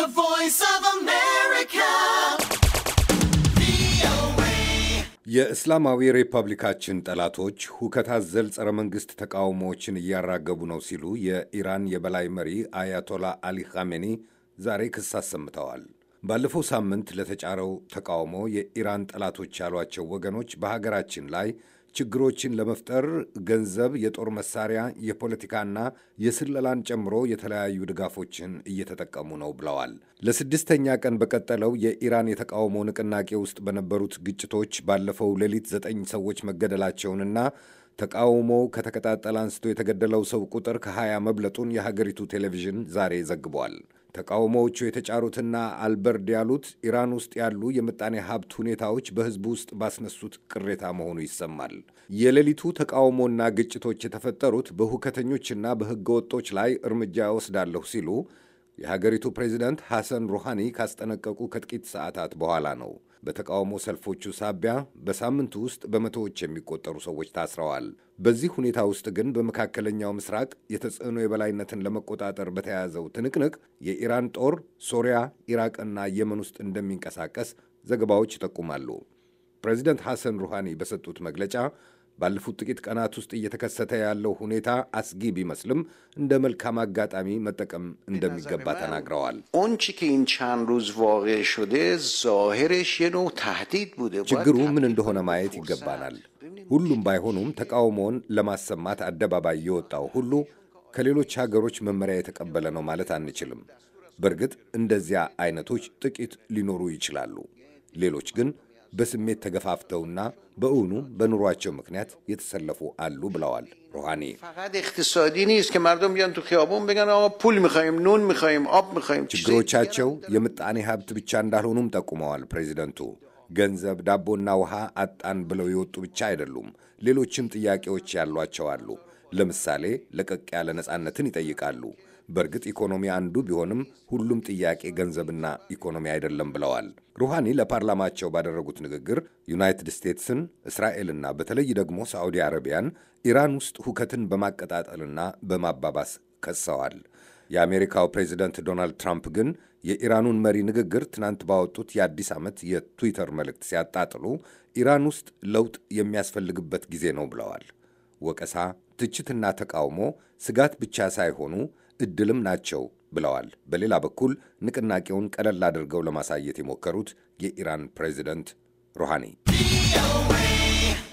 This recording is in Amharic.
The voice of America. የእስላማዊ ሪፐብሊካችን ጠላቶች ሁከት አዘል ጸረ መንግሥት ተቃውሞዎችን እያራገቡ ነው ሲሉ የኢራን የበላይ መሪ አያቶላ አሊ ኻሜኒ ዛሬ ክስ አሰምተዋል። ባለፈው ሳምንት ለተጫረው ተቃውሞ የኢራን ጠላቶች ያሏቸው ወገኖች በሀገራችን ላይ ችግሮችን ለመፍጠር ገንዘብ፣ የጦር መሳሪያ፣ የፖለቲካና የስለላን ጨምሮ የተለያዩ ድጋፎችን እየተጠቀሙ ነው ብለዋል። ለስድስተኛ ቀን በቀጠለው የኢራን የተቃውሞ ንቅናቄ ውስጥ በነበሩት ግጭቶች ባለፈው ሌሊት ዘጠኝ ሰዎች መገደላቸውንና ተቃውሞው ከተቀጣጠለ አንስቶ የተገደለው ሰው ቁጥር ከ20 መብለጡን የሀገሪቱ ቴሌቪዥን ዛሬ ዘግቧል። ተቃውሞዎቹ የተጫሩትና አልበርድ ያሉት ኢራን ውስጥ ያሉ የምጣኔ ሀብት ሁኔታዎች በሕዝቡ ውስጥ ባስነሱት ቅሬታ መሆኑ ይሰማል። የሌሊቱ ተቃውሞና ግጭቶች የተፈጠሩት በሁከተኞችና በሕገ ወጦች ላይ እርምጃ እወስዳለሁ ሲሉ የሀገሪቱ ፕሬዚደንት ሐሰን ሩሃኒ ካስጠነቀቁ ከጥቂት ሰዓታት በኋላ ነው። በተቃውሞ ሰልፎቹ ሳቢያ በሳምንቱ ውስጥ በመቶዎች የሚቆጠሩ ሰዎች ታስረዋል። በዚህ ሁኔታ ውስጥ ግን በመካከለኛው ምስራቅ የተጽዕኖ የበላይነትን ለመቆጣጠር በተያያዘው ትንቅንቅ የኢራን ጦር ሶሪያ፣ ኢራቅና የመን ውስጥ እንደሚንቀሳቀስ ዘገባዎች ይጠቁማሉ። ፕሬዚደንት ሐሰን ሩሃኒ በሰጡት መግለጫ ባለፉት ጥቂት ቀናት ውስጥ እየተከሰተ ያለው ሁኔታ አስጊ ቢመስልም እንደ መልካም አጋጣሚ መጠቀም እንደሚገባ ተናግረዋል። ችግሩ ምን እንደሆነ ማየት ይገባናል። ሁሉም ባይሆኑም ተቃውሞውን ለማሰማት አደባባይ የወጣው ሁሉ ከሌሎች ሀገሮች መመሪያ የተቀበለ ነው ማለት አንችልም። በእርግጥ እንደዚያ አይነቶች ጥቂት ሊኖሩ ይችላሉ። ሌሎች ግን በስሜት ተገፋፍተውና በእውኑ በኑሯቸው ምክንያት የተሰለፉ አሉ ብለዋል ሩሃኒ። ችግሮቻቸው የምጣኔ ሀብት ብቻ እንዳልሆኑም ጠቁመዋል ፕሬዚደንቱ። ገንዘብ፣ ዳቦና ውሃ አጣን ብለው የወጡ ብቻ አይደሉም። ሌሎችም ጥያቄዎች ያሏቸው አሉ። ለምሳሌ ለቀቅ ያለ ነፃነትን ይጠይቃሉ። በእርግጥ ኢኮኖሚ አንዱ ቢሆንም ሁሉም ጥያቄ ገንዘብና ኢኮኖሚ አይደለም ብለዋል። ሩሃኒ ለፓርላማቸው ባደረጉት ንግግር ዩናይትድ ስቴትስን፣ እስራኤልና በተለይ ደግሞ ሳዑዲ አረቢያን ኢራን ውስጥ ሁከትን በማቀጣጠልና በማባባስ ከሰዋል። የአሜሪካው ፕሬዚደንት ዶናልድ ትራምፕ ግን የኢራኑን መሪ ንግግር ትናንት ባወጡት የአዲስ ዓመት የትዊተር መልእክት ሲያጣጥሉ ኢራን ውስጥ ለውጥ የሚያስፈልግበት ጊዜ ነው ብለዋል። ወቀሳ፣ ትችትና ተቃውሞ ስጋት ብቻ ሳይሆኑ እድልም ናቸው ብለዋል። በሌላ በኩል ንቅናቄውን ቀለል አድርገው ለማሳየት የሞከሩት የኢራን ፕሬዚደንት ሩሃኒ